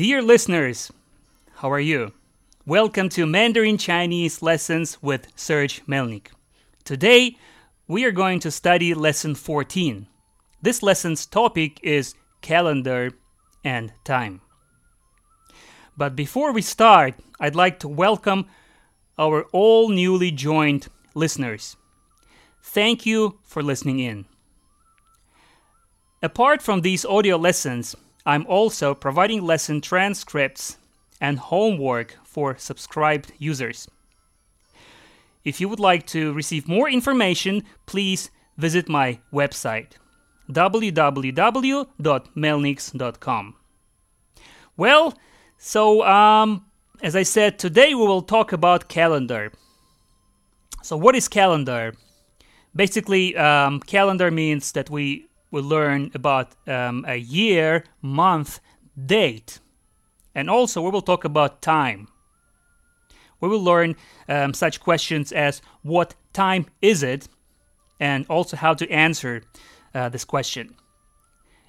Dear listeners, how are you? Welcome to Mandarin Chinese Lessons with Serge Melnik. Today, we are going to study lesson 14. This lesson's topic is calendar and time. But before we start, I'd like to welcome our all newly joined listeners. Thank you for listening in. Apart from these audio lessons, I'm also providing lesson transcripts and homework for subscribed users. If you would like to receive more information, please visit my website www.melnix.com. Well, so um, as I said, today we will talk about calendar. So, what is calendar? Basically, um, calendar means that we will learn about um, a year, month, date, and also we will talk about time. We will learn um, such questions as what time is it, and also how to answer uh, this question.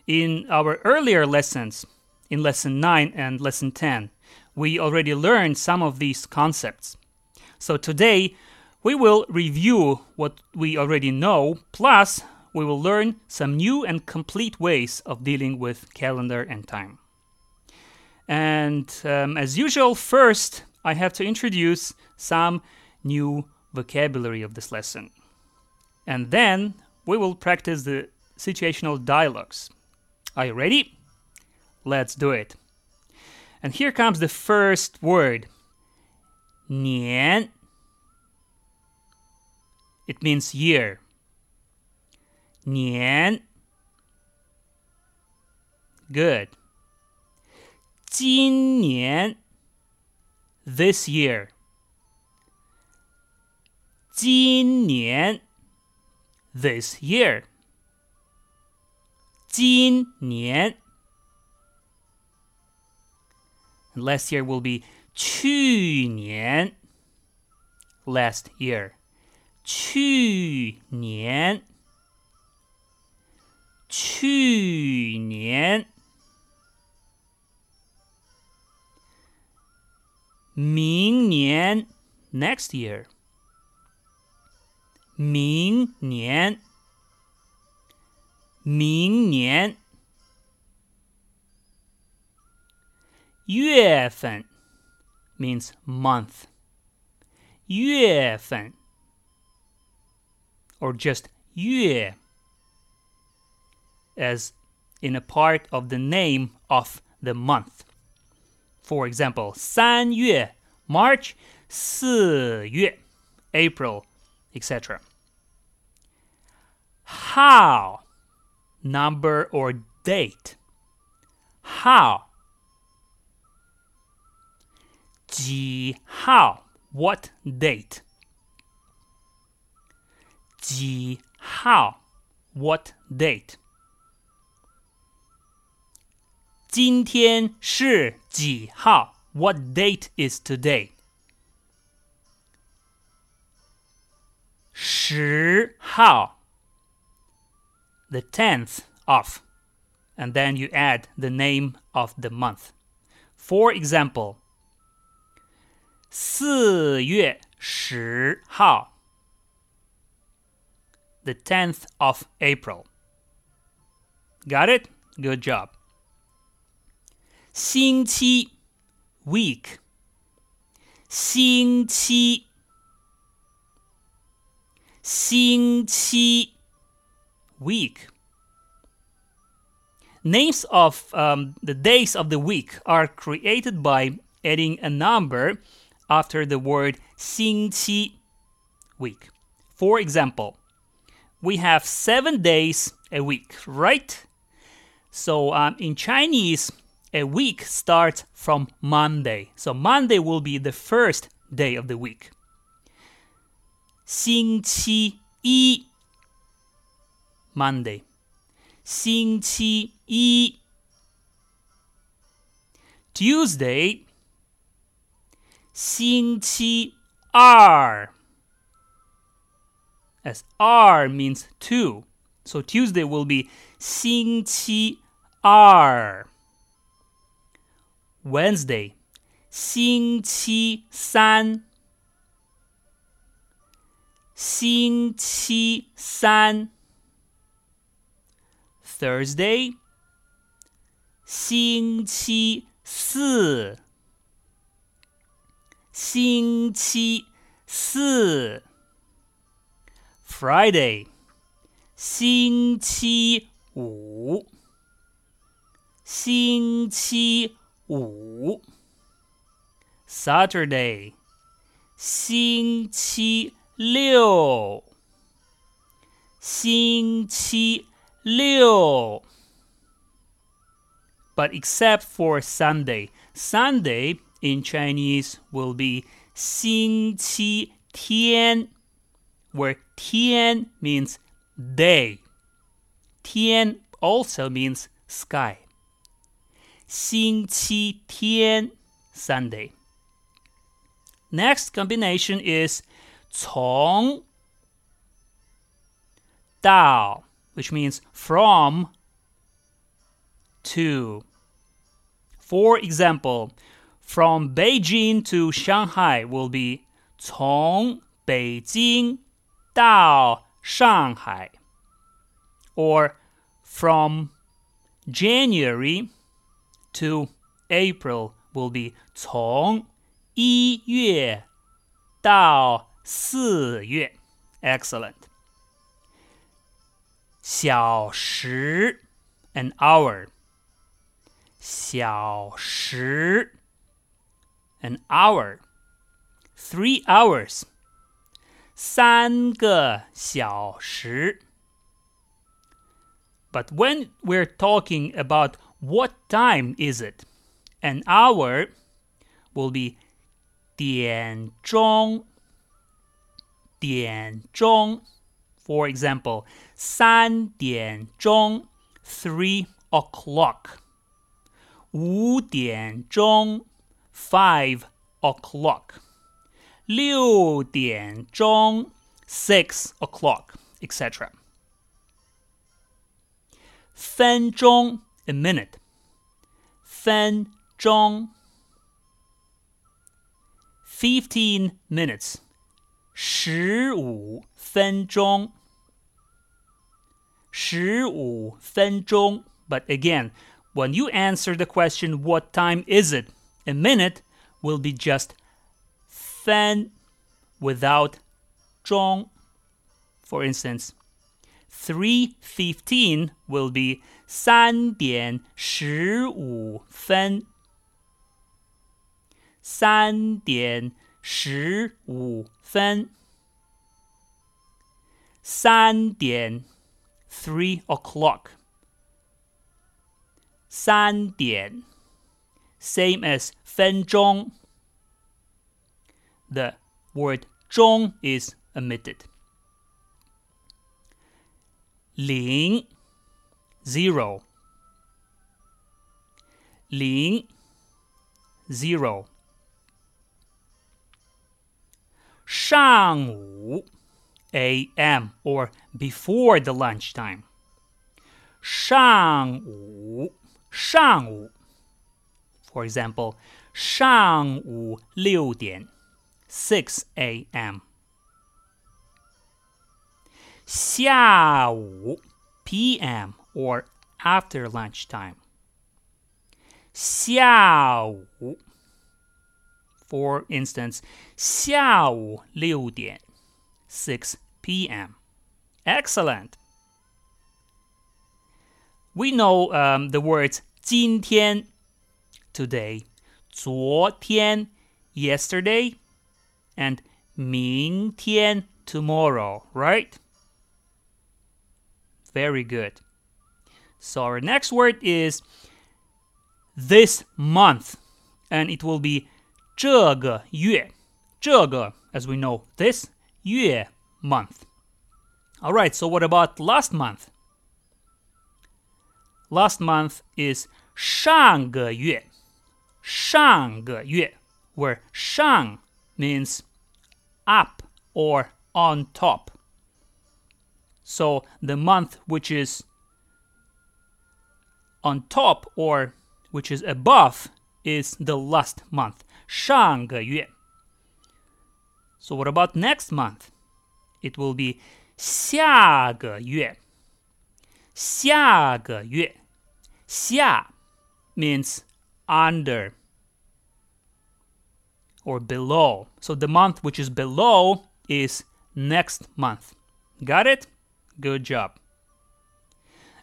In our earlier lessons, in lesson 9 and lesson 10, we already learned some of these concepts. So today, we will review what we already know, plus, we will learn some new and complete ways of dealing with calendar and time. And um, as usual, first, I have to introduce some new vocabulary of this lesson. And then we will practice the situational dialogues. Are you ready? Let's do it. And here comes the first word 年. It means year. 年. Good. 今年 this year. 今年 this year. 今年 and last year will be 去年 last year 去年 去年明年 next year 明年明年月份 means month. 月份 or just 月 as in a part of the name of the month. For example, 三月 March, 四月 April, etc. How number or date. How 几号 what date 几号 what date 今天是几号 what date is today 十号 the tenth of and then you add the name of the month for example 四月十号，the tenth of April. Got it? Good job. 星期 week 星期星期 week Names of um, the days of the week are created by adding a number after the word 星期 week. For example, we have seven days a week, right? So um, in Chinese, a week starts from Monday. So Monday will be the first day of the week. 星期一 Monday. 星期一 Tuesday 星期二 as R means two. So Tuesday will be 星期二 Wednesday，星期三，星期三。Thursday，星期四，星期四。Friday，星期五，星期五。Saturday，星期六，星期六。But except for Sunday, Sunday in Chinese will be 星期天 where tian means day. Tian also means sky. 星期天 Sunday. Next combination is 从到 which means from to. For example, from Beijing to Shanghai will be 从北京到上海 or from January to April will be 从一月到四月 excellent 小时 an hour 小时 an hour three hours 三个小时 but when we're talking about what time is it an hour will be 点钟点钟 for example 三点钟 three o'clock 五点钟 five o'clock 六点钟 six o'clock etc 分钟 a minute 分钟 fifteen minutes 十五分钟十五分钟 but again when you answer the question what time is it a minute will be just 分 without 钟 for instance 3.15 will be 三点十五分三点十五分三点 three o'clock 三点 same as 分钟 the word 钟 is omitted 零 zero 零 zero 上午 a.m. or before the lunchtime 上午上午 for example 上午六点 6 a.m. xiawu p.m. or after lunchtime. Xiawu for instance, 下午六点6 p.m. Excellent. We know um, the words 今天 today, 昨天 yesterday, and 明天 tomorrow, right? Very good. So our next word is this month, and it will be 这个月。这个, as we know, this 月 month. All right, so what about last month? Last month is 上个月。上个月 where 上 means up or on top. So the month which is on top or which is above is the last month. 上个月. So what about next month? It will be 下个月.下个月.下 means under or below. So the month which is below is next month. Got it? Good job.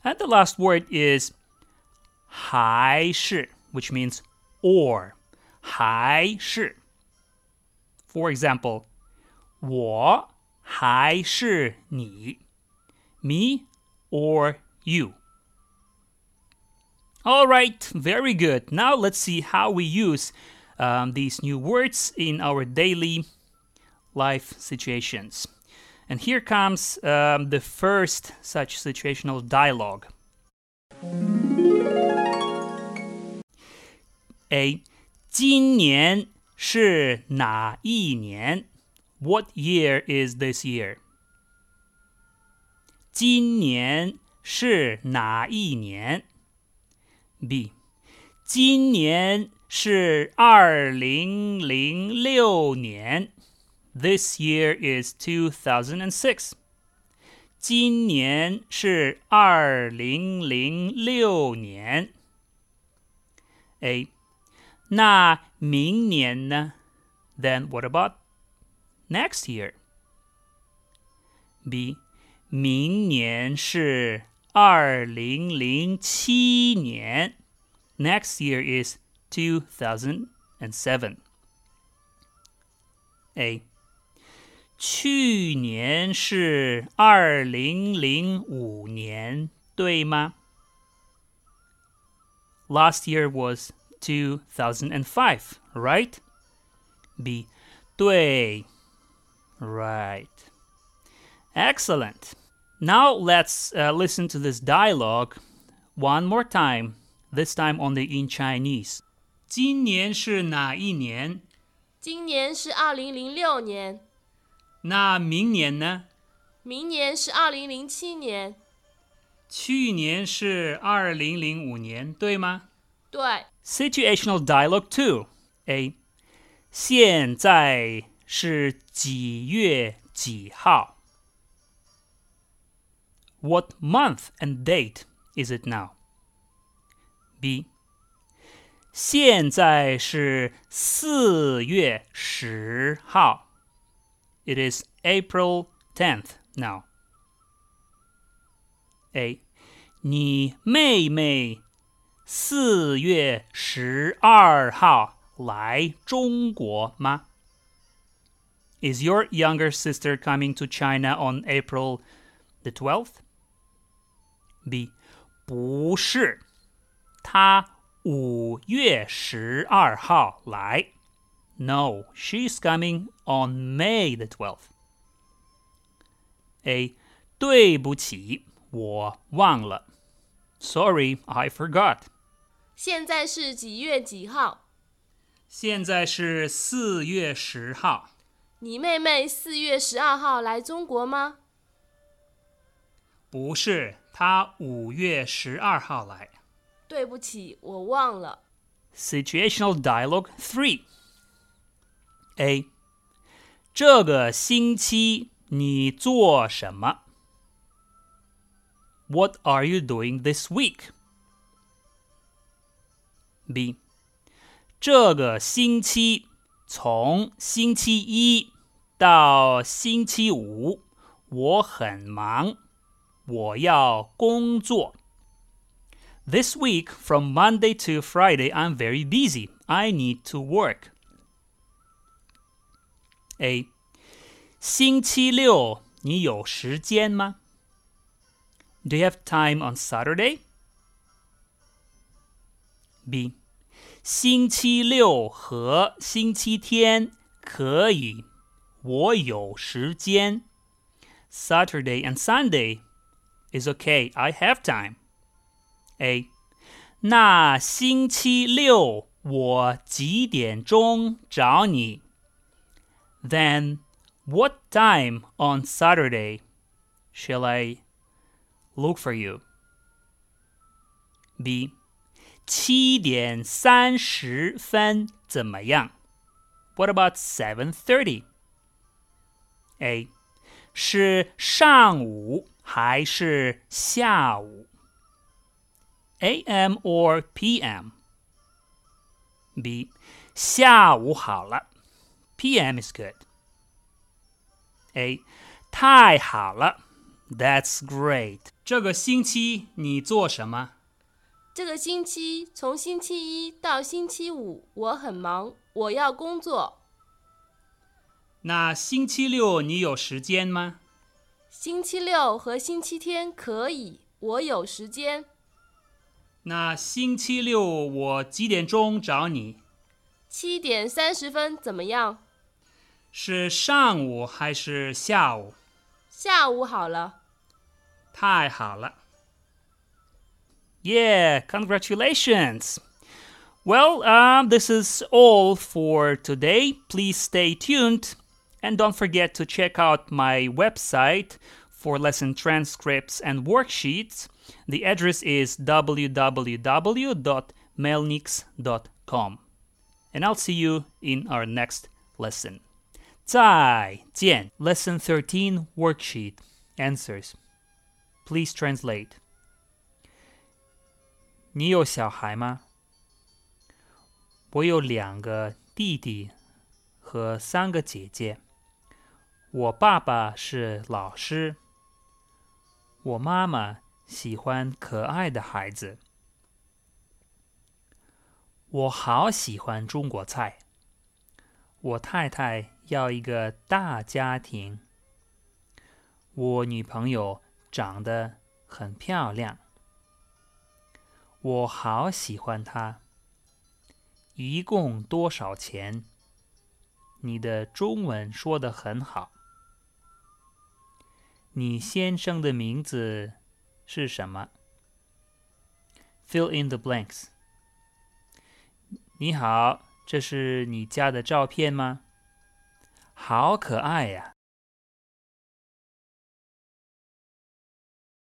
And the last word is 还是 which means or. 还是 For example, 我还是你 me or you. All right, very good. Now let's see how we use um, these new words in our daily life situations. And here comes um, the first such situational dialogue. A. 今年是哪一年? What year is this year? 今年是哪一年? B. 今年是二零零六年。 This year is two thousand and six. 今年是二零零六年。A. 那明年呢？Then what about next year? B. 明年是二零零七年。Next year is 2007. A. 去年是二零零五年，对吗？Last year was 2005, right? B. 对 Right. Excellent. Now let's uh, listen to this dialogue one more time, this time only in Chinese. 今年是哪一年？今年是二零零六年。 那明年呢？明年是二零零七年。去年是二零零五年，对吗？对。Situational dialogue two. A. 现在是几月几号？what month and date is it now? B. 现在是四月十号。 It is April 10th now. A. 你妹妹四月十二号来中国吗？Is your younger sister coming to China on April the 12th? B 不是，他五月十二号来。 No, she's coming on May the 12th. A 对不起，我忘了。Sorry, I forgot. 现在是几月几号？现在是四月十号。你妹妹四月十二号来中国吗？不是，他五月十二号来。对不起，我忘了。Situational dialogue three. A. 这个星期你做什么？What are you doing this week? B. 这个星期从星期一到星期五，我很忙。我要工作。This week, from Monday to Friday, I'm very busy. I need to work. A. 星期六你有时间吗？Do you have time on Saturday? B. 星期六和星期天可以，我有时间。Saturday and Sunday is OK. I have time. A. 那星期六我几点钟找你 ？Then what time on Saturday shall I look for you? B. 七点三十分怎么样？What about seven thirty? A 是上午还是下午？A.M. or P.M. B 下午好了 ，P.M. is good. A 太好了，That's great. 这个星期你做什么？这个星期从星期一到星期五我很忙，我要工作。那星期六你有时间吗？星期六和星期天可以，我有时间。那星期六我几点钟找你？七点三十分怎么样？是上午还是下午？下午好了。太好了。Yeah, congratulations. Well, um, this is all for today. Please stay tuned and don't forget to check out my website for lesson transcripts and worksheets. The address is www.melnix.com. And I'll see you in our next lesson. 再见. Lesson 13 worksheet answers. Please translate. 你有小孩吗？我有两个弟弟和三个姐姐。我爸爸是老师。我妈妈喜欢可爱的孩子。我好喜欢中国菜。我太太 要一个大家庭。我女朋友长得很漂亮。我好喜欢她。一共多少钱？你的中文说的很好。你先生的名字是什么？Fill in the blanks。你好，这是你家的照片吗？好可爱呀！